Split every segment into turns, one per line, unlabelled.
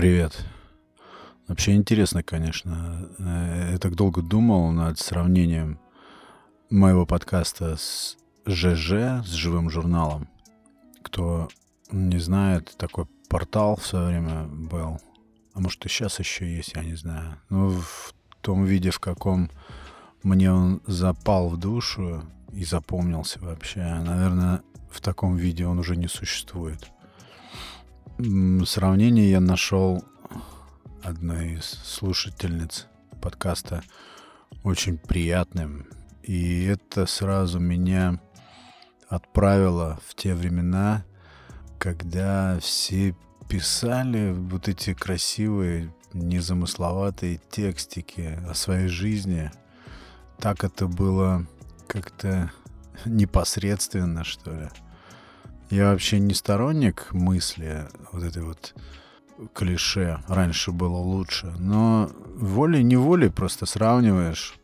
Привет. Вообще интересно, конечно. Э, я так долго думал над сравнением моего подкаста с ЖЖ, с живым журналом. Кто не знает, такой портал в свое время был. А может и сейчас еще есть, я не знаю. Ну, в том виде, в каком мне он запал в душу и запомнился вообще. Наверное, в таком виде он уже не существует. Сравнение я нашел одной из слушательниц подкаста очень приятным. И это сразу меня отправило в те времена, когда все писали вот эти красивые, незамысловатые текстики о своей жизни. Так это было как-то непосредственно, что ли. Я вообще не сторонник мысли вот этой вот клише «раньше было лучше», но волей-неволей просто сравниваешь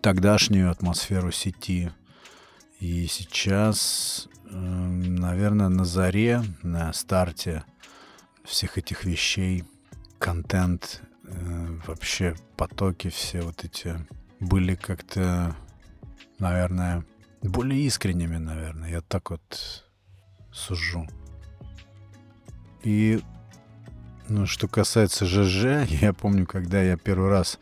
тогдашнюю атмосферу сети и сейчас, эм, наверное, на заре, на старте всех этих вещей, контент, э, вообще потоки все вот эти были как-то, наверное, более искренними, наверное. Я так вот сужу. И ну, что касается ЖЖ, я помню, когда я первый раз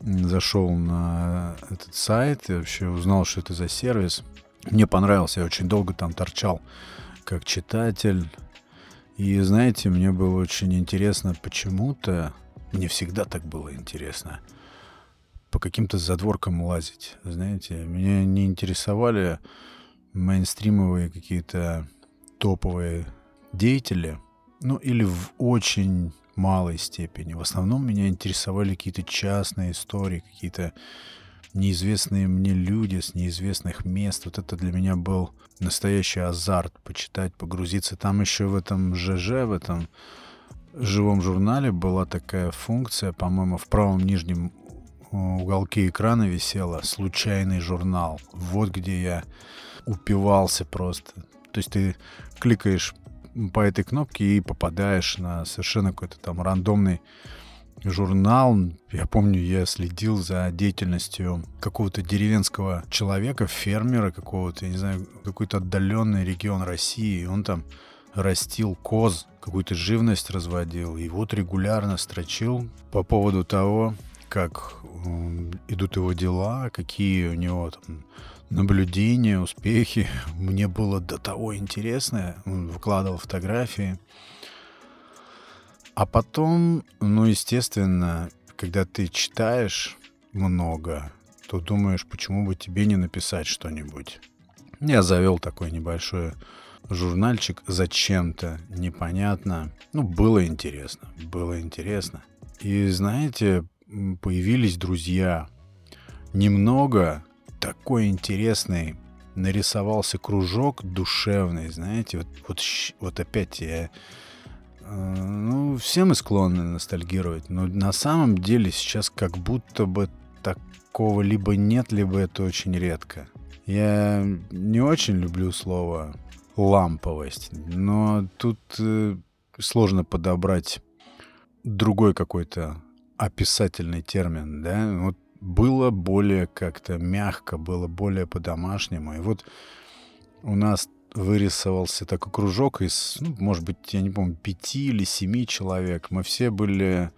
зашел на этот сайт и вообще узнал, что это за сервис. Мне понравился, я очень долго там торчал как читатель. И знаете, мне было очень интересно почему-то, мне всегда так было интересно, по каким-то задворкам лазить. Знаете, меня не интересовали мейнстримовые какие-то топовые деятели, ну или в очень малой степени. В основном меня интересовали какие-то частные истории, какие-то неизвестные мне люди с неизвестных мест. Вот это для меня был настоящий азарт почитать, погрузиться. Там еще в этом ЖЖ, в этом живом журнале была такая функция, по-моему, в правом нижнем уголке экрана висела «Случайный журнал». Вот где я упивался просто. То есть ты кликаешь по этой кнопке и попадаешь на совершенно какой-то там рандомный журнал. Я помню, я следил за деятельностью какого-то деревенского человека, фермера какого-то, я не знаю, какой-то отдаленный регион России. Он там растил коз, какую-то живность разводил. И вот регулярно строчил по поводу того, как идут его дела, какие у него там наблюдения, успехи. Мне было до того интересно. Он выкладывал фотографии. А потом, ну, естественно, когда ты читаешь много, то думаешь, почему бы тебе не написать что-нибудь. Я завел такой небольшой журнальчик зачем-то, непонятно. Ну, было интересно, было интересно. И знаете, появились друзья. Немного, такой интересный нарисовался кружок душевный, знаете, вот, вот, вот опять я... Э, ну, все мы склонны ностальгировать, но на самом деле сейчас как будто бы такого либо нет, либо это очень редко. Я не очень люблю слово ламповость, но тут э, сложно подобрать другой какой-то описательный термин, да? Вот было более как-то мягко, было более по-домашнему. И вот у нас вырисовался такой кружок из, ну, может быть, я не помню, пяти или семи человек. Мы все были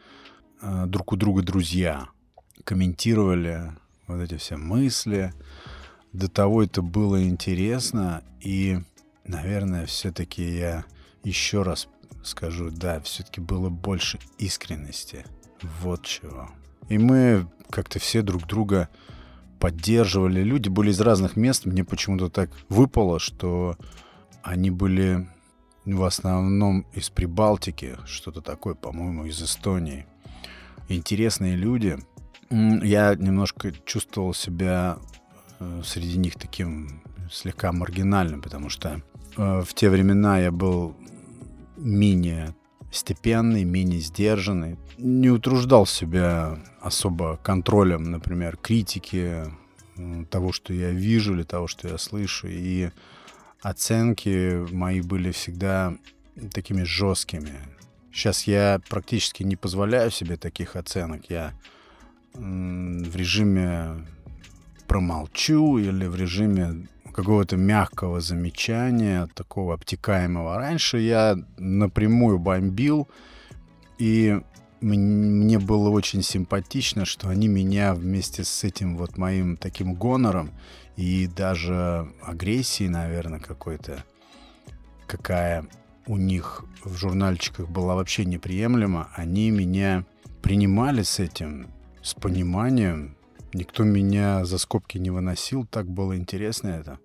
э, друг у друга друзья, комментировали вот эти все мысли. До того это было интересно. И, наверное, все-таки я еще раз скажу, да, все-таки было больше искренности. Вот чего. И мы как-то все друг друга поддерживали. Люди были из разных мест. Мне почему-то так выпало, что они были в основном из Прибалтики, что-то такое, по-моему, из Эстонии. Интересные люди. Я немножко чувствовал себя э, среди них таким слегка маргинальным, потому что э, в те времена я был менее степенный, менее сдержанный. Не утруждал себя особо контролем, например, критики, того, что я вижу или того, что я слышу. И оценки мои были всегда такими жесткими. Сейчас я практически не позволяю себе таких оценок. Я в режиме промолчу или в режиме какого-то мягкого замечания, такого обтекаемого. Раньше я напрямую бомбил, и мне было очень симпатично, что они меня вместе с этим вот моим таким гонором и даже агрессией, наверное, какой-то, какая у них в журнальчиках была вообще неприемлема, они меня принимали с этим, с пониманием. Никто меня за скобки не выносил, так было интересно это.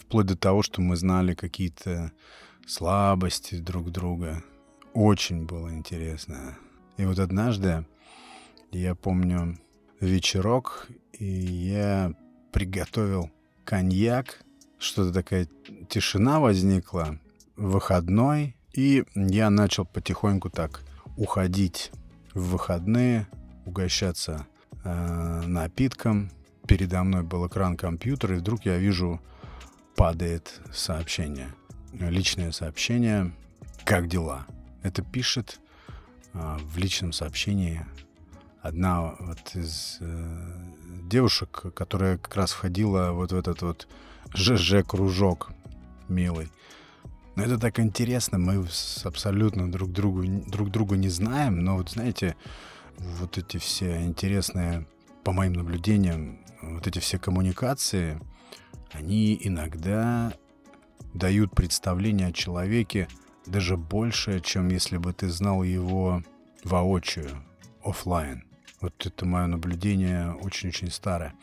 Вплоть до того, что мы знали какие-то слабости друг друга. Очень было интересно. И вот однажды, я помню, вечерок, и я приготовил коньяк, что-то такая тишина возникла, выходной, и я начал потихоньку так уходить в выходные, угощаться э, напитком. Передо мной был экран компьютера, и вдруг я вижу, падает сообщение. Личное сообщение «Как дела?». Это пишет э, в личном сообщении одна вот из э, девушек, которая как раз входила вот в этот вот ЖЖ-кружок милый. Но это так интересно, мы абсолютно друг другу, друг друга не знаем, но вот знаете, вот эти все интересные, по моим наблюдениям, вот эти все коммуникации, они иногда дают представление о человеке даже больше, чем если бы ты знал его воочию, офлайн. Вот это мое наблюдение очень-очень старое.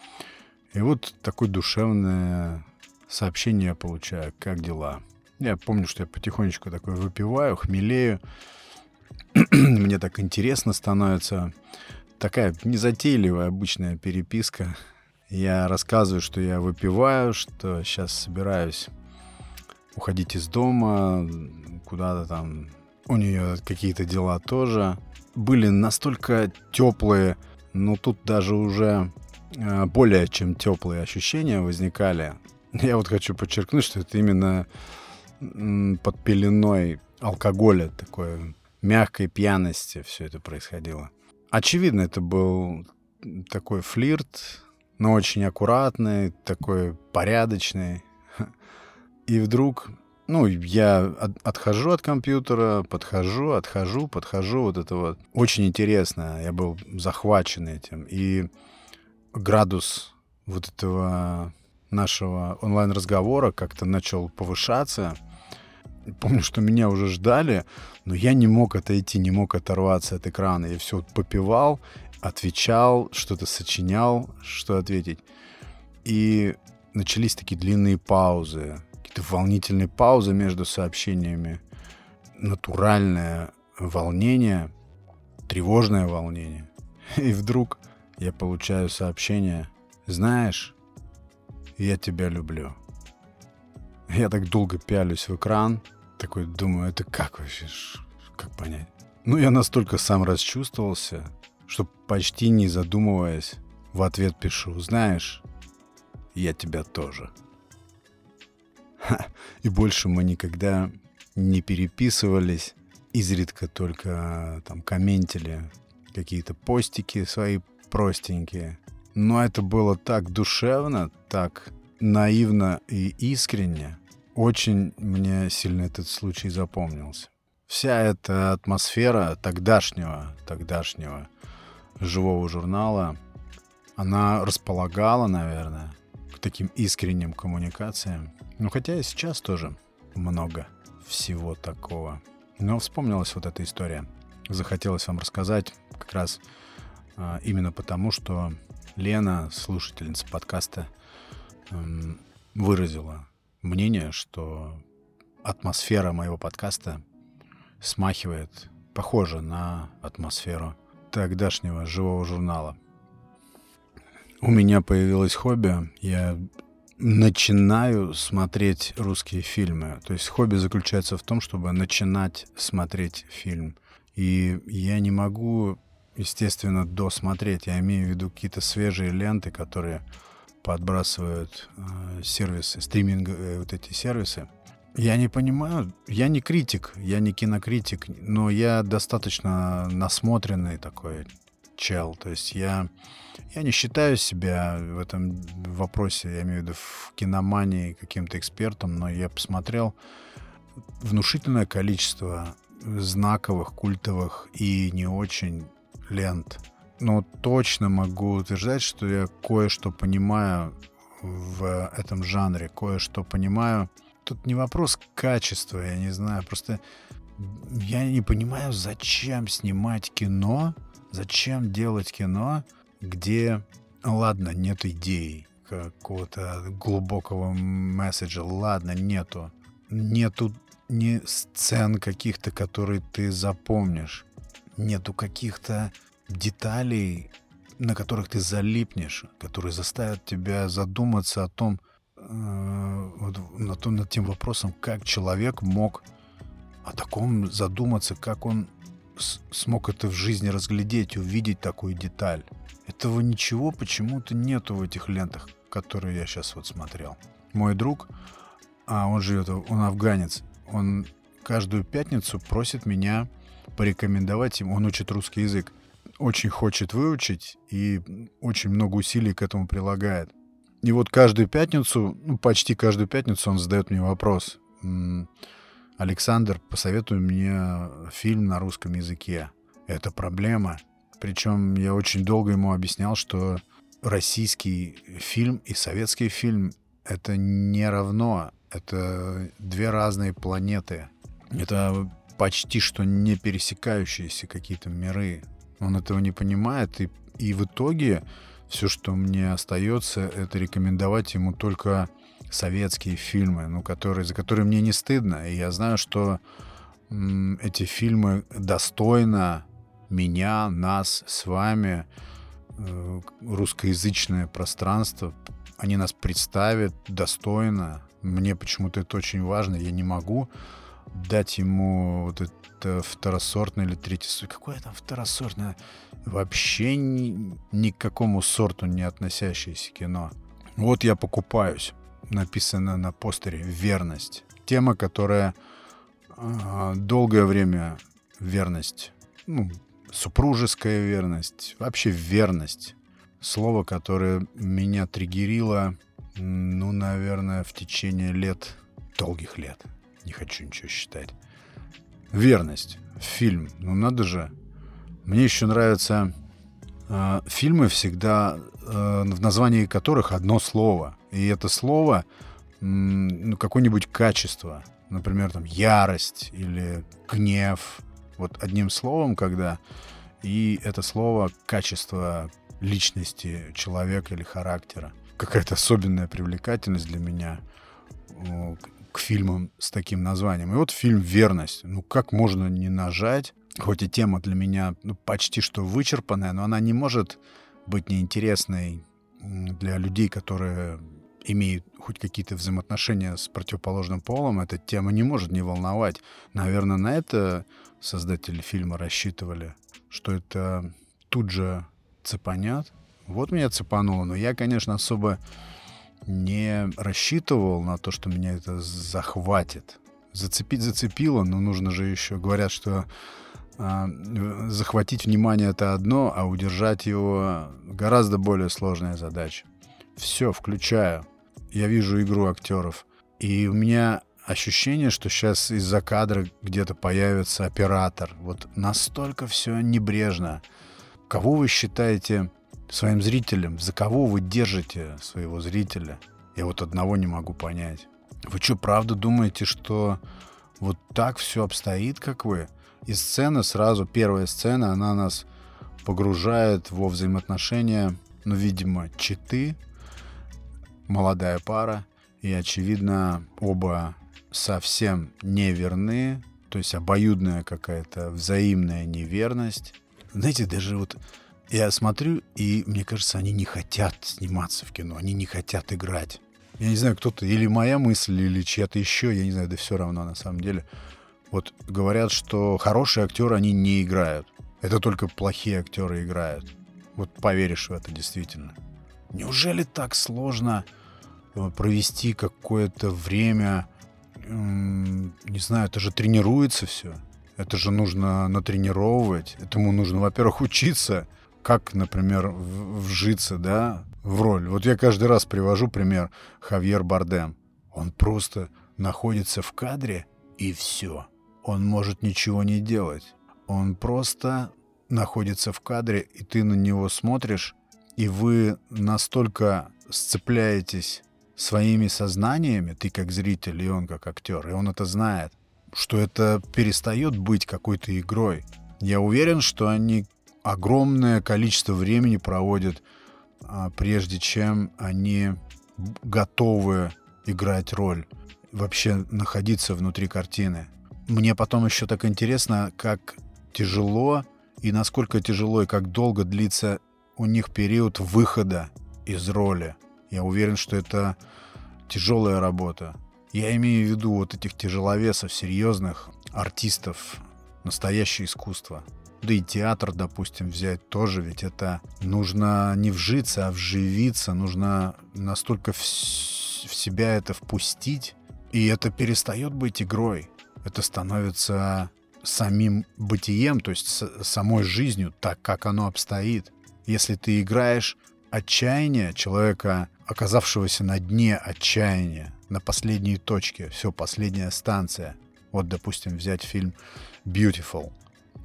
И вот такое душевное сообщение я получаю. Как дела? Я помню, что я потихонечку такой выпиваю, хмелею. Мне так интересно становится. Такая незатейливая обычная переписка. Я рассказываю, что я выпиваю, что сейчас собираюсь уходить из дома, куда-то там. У нее какие-то дела тоже. Были настолько теплые, но тут даже уже э, более чем теплые ощущения возникали. Я вот хочу подчеркнуть, что это именно под пеленой алкоголя, такой мягкой пьяности все это происходило. Очевидно, это был такой флирт, но очень аккуратный, такой порядочный. И вдруг, ну, я от, отхожу от компьютера, подхожу, отхожу, подхожу, вот это вот. Очень интересно, я был захвачен этим. И градус вот этого нашего онлайн-разговора как-то начал повышаться. Помню, что меня уже ждали, но я не мог отойти, не мог оторваться от экрана. Я все попивал, отвечал, что-то сочинял, что ответить. И начались такие длинные паузы, какие-то волнительные паузы между сообщениями. Натуральное волнение, тревожное волнение. И вдруг я получаю сообщение. Знаешь, я тебя люблю. Я так долго пялюсь в экран, такой думаю, это как вообще, как понять? Ну, я настолько сам расчувствовался, что почти не задумываясь, в ответ пишу, знаешь, я тебя тоже. Ха, и больше мы никогда не переписывались, изредка только там комментили какие-то постики свои простенькие. Но это было так душевно, так наивно и искренне. Очень мне сильно этот случай запомнился. Вся эта атмосфера тогдашнего, тогдашнего живого журнала, она располагала, наверное, к таким искренним коммуникациям. Ну, хотя и сейчас тоже много всего такого. Но вспомнилась вот эта история. Захотелось вам рассказать как раз а, именно потому, что Лена, слушательница подкаста, эм, выразила мнение, что атмосфера моего подкаста смахивает, похоже на атмосферу тогдашнего живого журнала. У меня появилось хобби, я начинаю смотреть русские фильмы. То есть хобби заключается в том, чтобы начинать смотреть фильм. И я не могу естественно, досмотреть. Я имею в виду какие-то свежие ленты, которые подбрасывают э, сервисы, стриминговые вот эти сервисы. Я не понимаю, я не критик, я не кинокритик, но я достаточно насмотренный такой чел. То есть я, я не считаю себя в этом вопросе, я имею в виду в киномании каким-то экспертом, но я посмотрел внушительное количество знаковых, культовых и не очень лент. Но точно могу утверждать, что я кое-что понимаю в этом жанре, кое-что понимаю — тут не вопрос качества, я не знаю, просто я не понимаю, зачем снимать кино, зачем делать кино, где, ладно, нет идей какого-то глубокого месседжа, ладно, нету, нету ни сцен каких-то, которые ты запомнишь, нету каких-то деталей, на которых ты залипнешь, которые заставят тебя задуматься о том, Э, вот, над, над тем вопросом, как человек мог о таком задуматься, как он смог это в жизни разглядеть, увидеть такую деталь. Этого ничего почему-то нету в этих лентах, которые я сейчас вот смотрел. Мой друг, а он живет, он афганец, он каждую пятницу просит меня порекомендовать ему, он учит русский язык, очень хочет выучить и очень много усилий к этому прилагает. И вот каждую пятницу, ну, почти каждую пятницу он задает мне вопрос. Александр, посоветуй мне фильм на русском языке. Это проблема. Причем я очень долго ему объяснял, что российский фильм и советский фильм — это не равно. Это две разные планеты. Это почти что не пересекающиеся какие-то миры. Он этого не понимает, и, и в итоге все, что мне остается, это рекомендовать ему только советские фильмы, ну, которые, за которые мне не стыдно. И я знаю, что м, эти фильмы достойно меня, нас, с вами, э, русскоязычное пространство, они нас представят достойно. Мне почему-то это очень важно. Я не могу дать ему вот это второсортное или третье... Какое там второсортное? вообще ни, ни к какому сорту не относящееся кино. Вот я покупаюсь. Написано на постере «Верность». Тема, которая э, долгое время верность, ну, супружеская верность, вообще верность. Слово, которое меня триггерило, ну, наверное, в течение лет, долгих лет. Не хочу ничего считать. Верность. Фильм. Ну, надо же мне еще нравятся э, фильмы всегда, э, в названии которых одно слово. И это слово э, ну, какое-нибудь качество. Например, там ярость или гнев. Вот одним словом, когда... И это слово качество личности человека или характера. Какая-то особенная привлекательность для меня к фильмам с таким названием. И вот фильм «Верность». Ну, как можно не нажать хоть и тема для меня ну, почти что вычерпанная, но она не может быть неинтересной для людей, которые имеют хоть какие-то взаимоотношения с противоположным полом, эта тема не может не волновать. Наверное, на это создатели фильма рассчитывали, что это тут же цепанят. Вот меня цепануло, но я, конечно, особо не рассчитывал на то, что меня это захватит. Зацепить зацепило, но нужно же еще... Говорят, что а, захватить внимание это одно, а удержать его гораздо более сложная задача. Все, включаю. Я вижу игру актеров. И у меня ощущение, что сейчас из-за кадра где-то появится оператор. Вот настолько все небрежно. Кого вы считаете своим зрителем? За кого вы держите своего зрителя? Я вот одного не могу понять. Вы что, правда думаете, что вот так все обстоит, как вы? И сцена сразу, первая сцена, она нас погружает во взаимоотношения, ну, видимо, читы, молодая пара, и, очевидно, оба совсем неверны, то есть обоюдная какая-то взаимная неверность. Знаете, даже вот я смотрю, и мне кажется, они не хотят сниматься в кино, они не хотят играть. Я не знаю, кто-то, или моя мысль, или чья-то еще, я не знаю, да все равно на самом деле. Вот говорят, что хорошие актеры, они не играют. Это только плохие актеры играют. Вот поверишь в это действительно. Неужели так сложно э, провести какое-то время не знаю, это же тренируется все. Это же нужно натренировывать. Этому нужно, во-первых, учиться, как, например, вжиться, да, в роль. Вот я каждый раз привожу пример Хавьер Бардем. Он просто находится в кадре, и все. Он может ничего не делать. Он просто находится в кадре, и ты на него смотришь, и вы настолько сцепляетесь своими сознаниями, ты как зритель, и он как актер, и он это знает, что это перестает быть какой-то игрой. Я уверен, что они огромное количество времени проводят, а, прежде чем они готовы играть роль, вообще находиться внутри картины. Мне потом еще так интересно, как тяжело и насколько тяжело и как долго длится у них период выхода из роли. Я уверен, что это тяжелая работа. Я имею в виду вот этих тяжеловесов, серьезных артистов, настоящее искусство. Да и театр, допустим, взять тоже, ведь это нужно не вжиться, а вживиться, нужно настолько в, в себя это впустить, и это перестает быть игрой. Это становится самим бытием, то есть самой жизнью, так как оно обстоит. Если ты играешь отчаяние человека, оказавшегося на дне отчаяния, на последней точке, все, последняя станция. Вот, допустим, взять фильм «Beautiful»,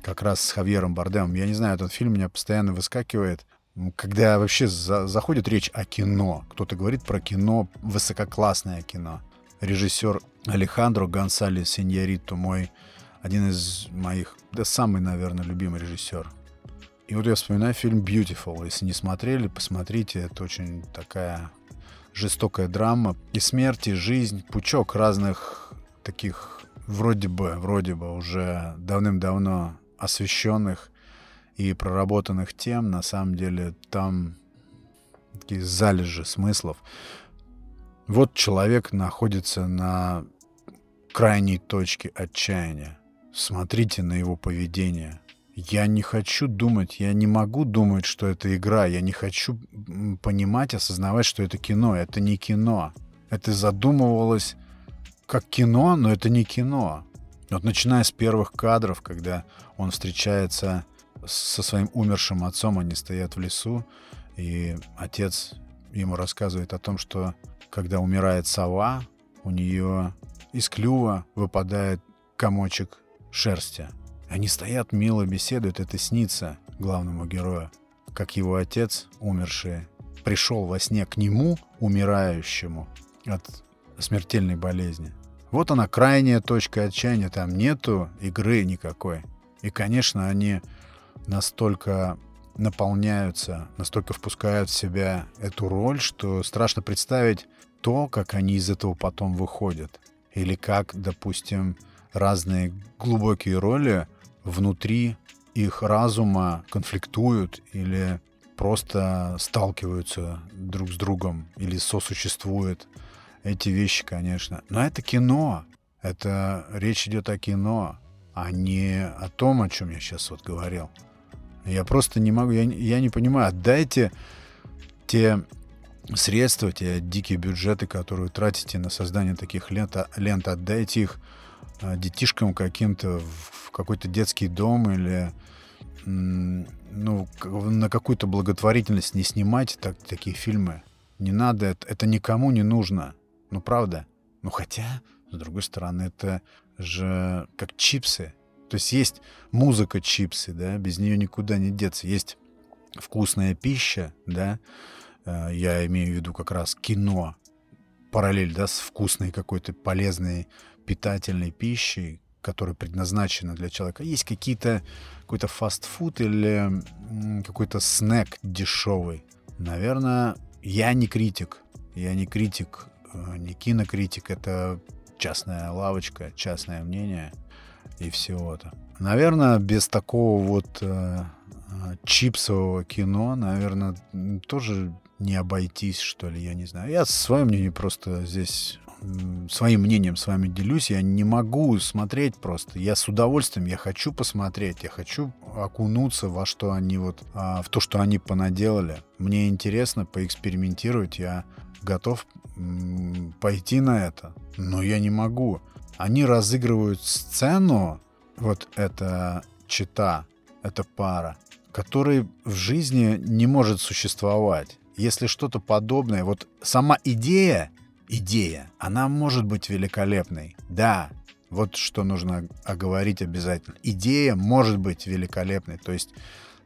как раз с Хавьером Бардемом. Я не знаю, этот фильм меня постоянно выскакивает. Когда вообще за, заходит речь о кино, кто-то говорит про кино, высококлассное кино. Режиссер Алехандро Гонсалес Синьорито, мой один из моих, да самый, наверное, любимый режиссер. И вот я вспоминаю фильм Beautiful. Если не смотрели, посмотрите. Это очень такая жестокая драма. И смерть, и жизнь, пучок разных таких вроде бы, вроде бы уже давным-давно освещенных и проработанных тем. На самом деле там такие залежи смыслов. Вот человек находится на крайней точке отчаяния. Смотрите на его поведение. Я не хочу думать, я не могу думать, что это игра. Я не хочу понимать, осознавать, что это кино. Это не кино. Это задумывалось как кино, но это не кино. Вот начиная с первых кадров, когда он встречается со своим умершим отцом, они стоят в лесу, и отец ему рассказывает о том, что когда умирает сова, у нее из клюва выпадает комочек шерсти. Они стоят, мило беседуют, это снится главному герою. Как его отец, умерший, пришел во сне к нему, умирающему от смертельной болезни. Вот она, крайняя точка отчаяния, там нету игры никакой. И, конечно, они настолько наполняются, настолько впускают в себя эту роль, что страшно представить то, как они из этого потом выходят. Или как, допустим, разные глубокие роли внутри их разума конфликтуют или просто сталкиваются друг с другом или сосуществуют. Эти вещи, конечно. Но это кино. Это речь идет о кино, а не о том, о чем я сейчас вот говорил. Я просто не могу, я, я не понимаю. Отдайте те средства, те дикие бюджеты, которые тратите на создание таких лент, лент отдайте их а, детишкам каким-то в какой-то детский дом или ну, на какую-то благотворительность не снимайте так, такие фильмы. Не надо, это, это никому не нужно. Ну, правда. Ну, хотя, с другой стороны, это же как чипсы. То есть есть музыка чипсы, да, без нее никуда не деться. Есть вкусная пища, да, э, я имею в виду как раз кино, параллель, да, с вкусной какой-то полезной питательной пищей, которая предназначена для человека. Есть какие-то какой-то фастфуд или какой-то снэк дешевый. Наверное, я не критик. Я не критик, не кинокритик. Это частная лавочка, частное мнение и всего это. Наверное, без такого вот э, э, чипсового кино, наверное, тоже не обойтись, что ли, я не знаю. Я свое мнение просто здесь своим мнением с вами делюсь. Я не могу смотреть просто. Я с удовольствием, я хочу посмотреть, я хочу окунуться во что они вот, а, в то, что они понаделали. Мне интересно поэкспериментировать, я готов пойти на это, но я не могу. Они разыгрывают сцену, вот эта чита, эта пара, которой в жизни не может существовать. Если что-то подобное, вот сама идея, идея, она может быть великолепной. Да, вот что нужно оговорить обязательно. Идея может быть великолепной, то есть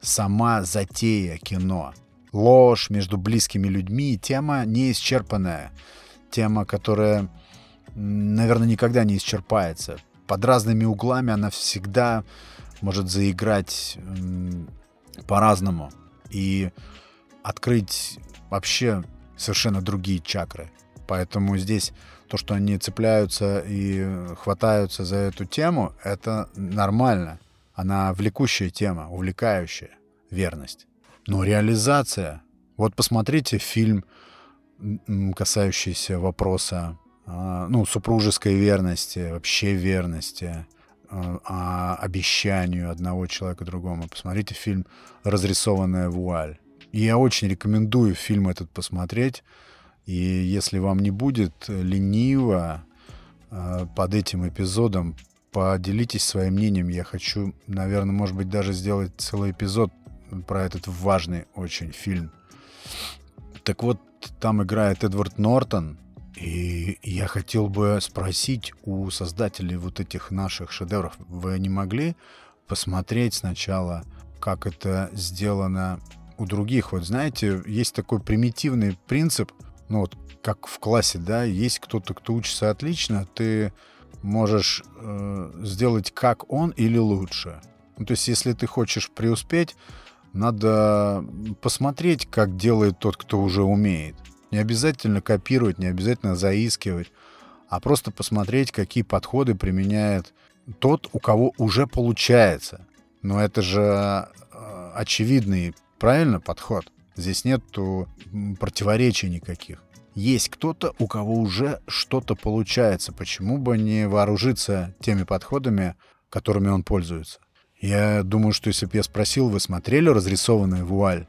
сама затея кино. Ложь между близкими людьми, тема неисчерпанная. Тема, которая, наверное, никогда не исчерпается. Под разными углами она всегда может заиграть по-разному и открыть вообще совершенно другие чакры. Поэтому здесь то, что они цепляются и хватаются за эту тему, это нормально. Она влекущая тема, увлекающая верность. Но реализация... Вот посмотрите фильм, касающийся вопроса а, ну, супружеской верности, вообще верности, а, обещанию одного человека другому. Посмотрите фильм «Разрисованная вуаль». И я очень рекомендую фильм этот посмотреть. И если вам не будет лениво а, под этим эпизодом, поделитесь своим мнением. Я хочу, наверное, может быть, даже сделать целый эпизод про этот важный очень фильм. Так вот, там играет Эдвард Нортон, и я хотел бы спросить у создателей вот этих наших шедевров, вы не могли посмотреть сначала, как это сделано у других? Вот знаете, есть такой примитивный принцип, ну вот как в классе, да, есть кто-то, кто учится отлично, ты можешь э, сделать как он или лучше. Ну, то есть, если ты хочешь преуспеть, надо посмотреть, как делает тот, кто уже умеет. Не обязательно копировать, не обязательно заискивать, а просто посмотреть, какие подходы применяет тот, у кого уже получается. Но это же э, очевидный, правильно, подход. Здесь нет противоречий никаких. Есть кто-то, у кого уже что-то получается. Почему бы не вооружиться теми подходами, которыми он пользуется? Я думаю, что если бы я спросил, вы смотрели разрисованную вуаль?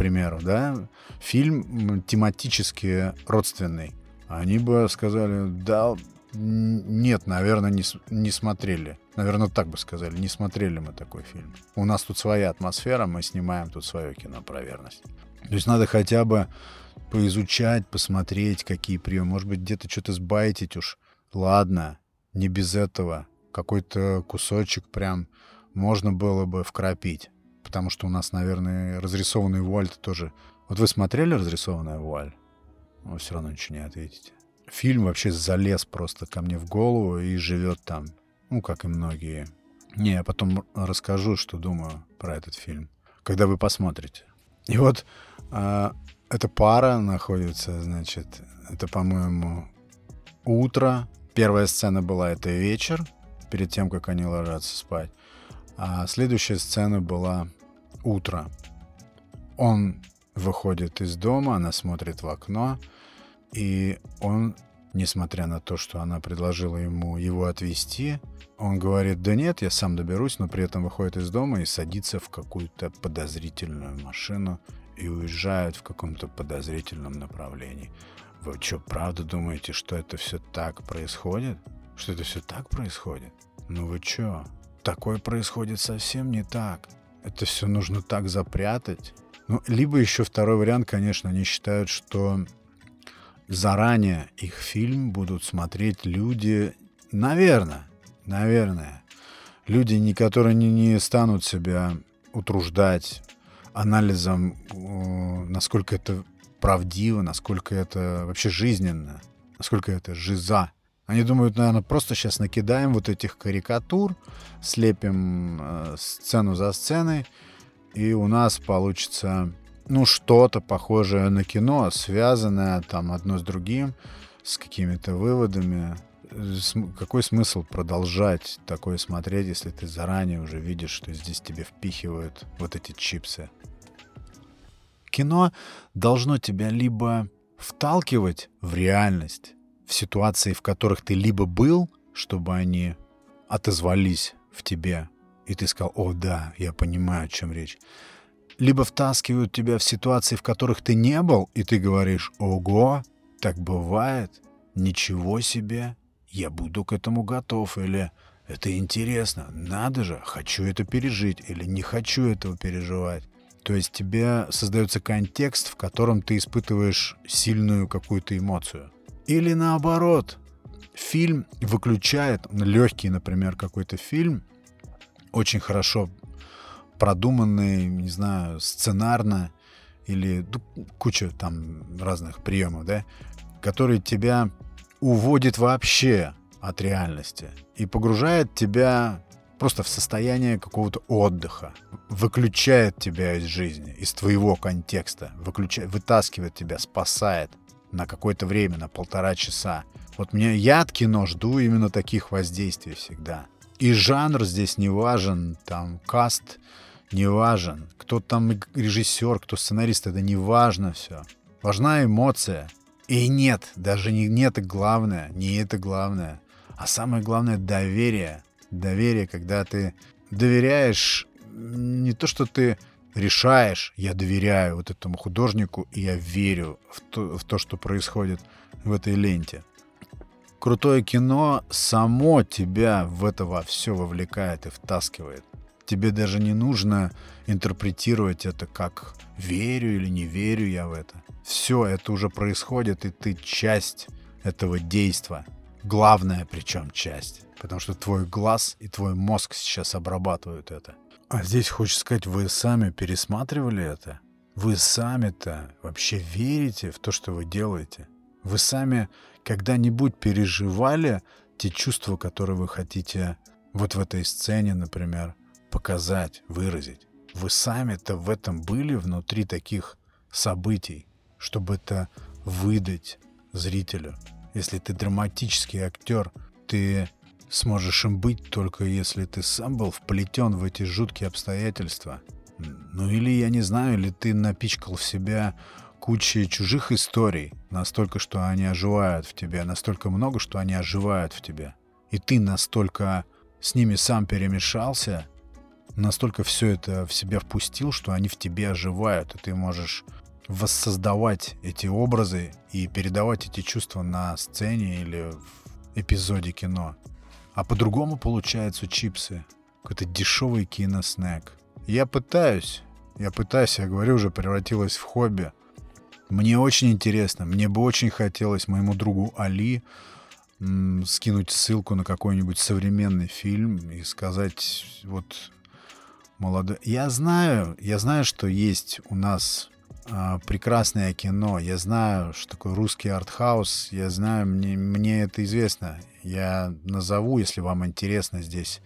примеру, да, фильм тематически родственный, они бы сказали, да, нет, наверное, не, не смотрели. Наверное, так бы сказали, не смотрели мы такой фильм. У нас тут своя атмосфера, мы снимаем тут свое кино про верность. То есть надо хотя бы поизучать, посмотреть, какие приемы. Может быть, где-то что-то сбайтить уж. Ладно, не без этого. Какой-то кусочек прям можно было бы вкрапить потому что у нас, наверное, разрисованный вуаль тоже... Вот вы смотрели разрисованная вуаль? Вы все равно ничего не ответите. Фильм вообще залез просто ко мне в голову и живет там. Ну, как и многие. Не, я потом расскажу, что думаю про этот фильм, когда вы посмотрите. И вот э, эта пара находится, значит, это, по-моему, утро. Первая сцена была это вечер, перед тем, как они ложатся спать. А следующая сцена была утро. Он выходит из дома, она смотрит в окно, и он, несмотря на то, что она предложила ему его отвезти, он говорит, да нет, я сам доберусь, но при этом выходит из дома и садится в какую-то подозрительную машину и уезжает в каком-то подозрительном направлении. Вы что, правда думаете, что это все так происходит? Что это все так происходит? Ну вы что? Такое происходит совсем не так это все нужно так запрятать. Ну, либо еще второй вариант, конечно, они считают, что заранее их фильм будут смотреть люди, наверное, наверное, люди, не, которые не, не станут себя утруждать анализом, насколько это правдиво, насколько это вообще жизненно, насколько это жиза. Они думают, наверное, просто сейчас накидаем вот этих карикатур, слепим э, сцену за сценой, и у нас получится, ну, что-то похожее на кино, связанное там одно с другим, с какими-то выводами. Какой смысл продолжать такое смотреть, если ты заранее уже видишь, что здесь тебе впихивают вот эти чипсы? Кино должно тебя либо вталкивать в реальность, в ситуации, в которых ты либо был, чтобы они отозвались в тебе, и ты сказал, о да, я понимаю, о чем речь, либо втаскивают тебя в ситуации, в которых ты не был, и ты говоришь, ого, так бывает, ничего себе, я буду к этому готов, или это интересно, надо же, хочу это пережить, или не хочу этого переживать. То есть тебе создается контекст, в котором ты испытываешь сильную какую-то эмоцию. Или наоборот, фильм выключает, легкий, например, какой-то фильм, очень хорошо продуманный, не знаю, сценарно, или ну, куча там разных приемов, да, которые тебя уводит вообще от реальности и погружает тебя просто в состояние какого-то отдыха, выключает тебя из жизни, из твоего контекста, выключает, вытаскивает тебя, спасает на какое-то время, на полтора часа. Вот мне я от кино жду именно таких воздействий всегда. И жанр здесь не важен, там каст не важен, кто там режиссер, кто сценарист, это не важно все. Важна эмоция. И нет, даже не, не это главное, не это главное. А самое главное — доверие доверие, когда ты доверяешь не то, что ты решаешь, я доверяю вот этому художнику, и я верю в то, в то, что происходит в этой ленте. Крутое кино само тебя в это во все вовлекает и втаскивает. Тебе даже не нужно интерпретировать это как верю или не верю я в это. Все это уже происходит, и ты часть этого действа. Главная причем часть. Потому что твой глаз и твой мозг сейчас обрабатывают это. А здесь, хочется сказать, вы сами пересматривали это? Вы сами-то вообще верите в то, что вы делаете? Вы сами когда-нибудь переживали те чувства, которые вы хотите вот в этой сцене, например, показать, выразить? Вы сами-то в этом были внутри таких событий, чтобы это выдать зрителю? Если ты драматический актер, ты сможешь им быть только если ты сам был вплетен в эти жуткие обстоятельства. Ну или, я не знаю, или ты напичкал в себя кучей чужих историй, настолько, что они оживают в тебе, настолько много, что они оживают в тебе. И ты настолько с ними сам перемешался, настолько все это в себя впустил, что они в тебе оживают, и ты можешь воссоздавать эти образы и передавать эти чувства на сцене или в эпизоде кино. А по-другому получаются чипсы. Какой-то дешевый киноснэк. Я пытаюсь. Я пытаюсь, я говорю, уже превратилось в хобби. Мне очень интересно. Мне бы очень хотелось моему другу Али м, скинуть ссылку на какой-нибудь современный фильм и сказать, вот, молодой... Я знаю, я знаю, что есть у нас прекрасное кино. Я знаю, что такое русский артхаус. Я знаю, мне, мне это известно. Я назову, если вам интересно, здесь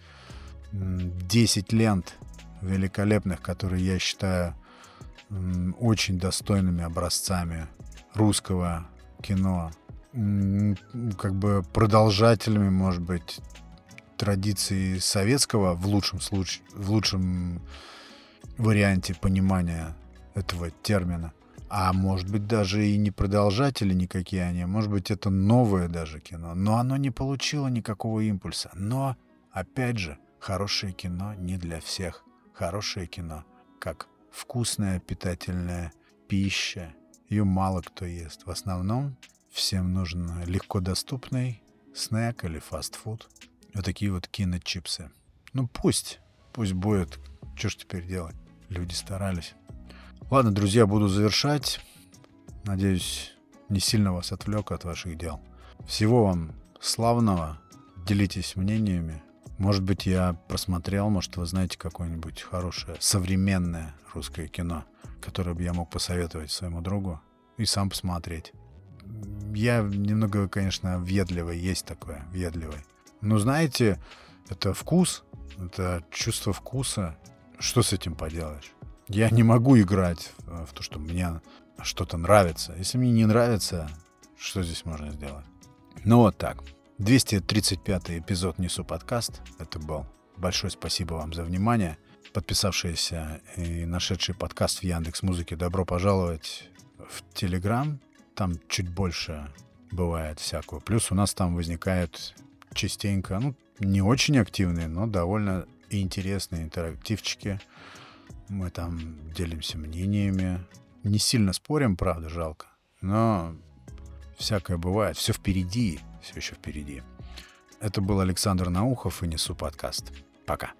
10 лент великолепных, которые я считаю очень достойными образцами русского кино. Как бы продолжателями, может быть, традиции советского в лучшем случае, в лучшем варианте понимания этого термина. А может быть, даже и не продолжатели никакие они, может быть, это новое даже кино. Но оно не получило никакого импульса. Но, опять же, хорошее кино не для всех. Хорошее кино, как вкусная питательная пища. Ее мало кто ест. В основном всем нужен легко доступный снэк или фастфуд. Вот такие вот киночипсы. Ну пусть, пусть будет. Что ж теперь делать? Люди старались. Ладно, друзья, буду завершать. Надеюсь, не сильно вас отвлек от ваших дел. Всего вам славного. Делитесь мнениями. Может быть, я просмотрел, может, вы знаете какое-нибудь хорошее, современное русское кино, которое бы я мог посоветовать своему другу и сам посмотреть. Я немного, конечно, въедливый, есть такое, въедливый. Но знаете, это вкус, это чувство вкуса. Что с этим поделаешь? Я не могу играть в то, что мне что-то нравится. Если мне не нравится, что здесь можно сделать? Ну вот так. 235 эпизод «Несу подкаст». Это был. Большое спасибо вам за внимание. Подписавшиеся и нашедшие подкаст в Яндекс Музыке, добро пожаловать в Телеграм. Там чуть больше бывает всякого. Плюс у нас там возникают частенько, ну, не очень активные, но довольно интересные интерактивчики – мы там делимся мнениями. Не сильно спорим, правда, жалко. Но всякое бывает. Все впереди. Все еще впереди. Это был Александр Наухов и Несу подкаст. Пока.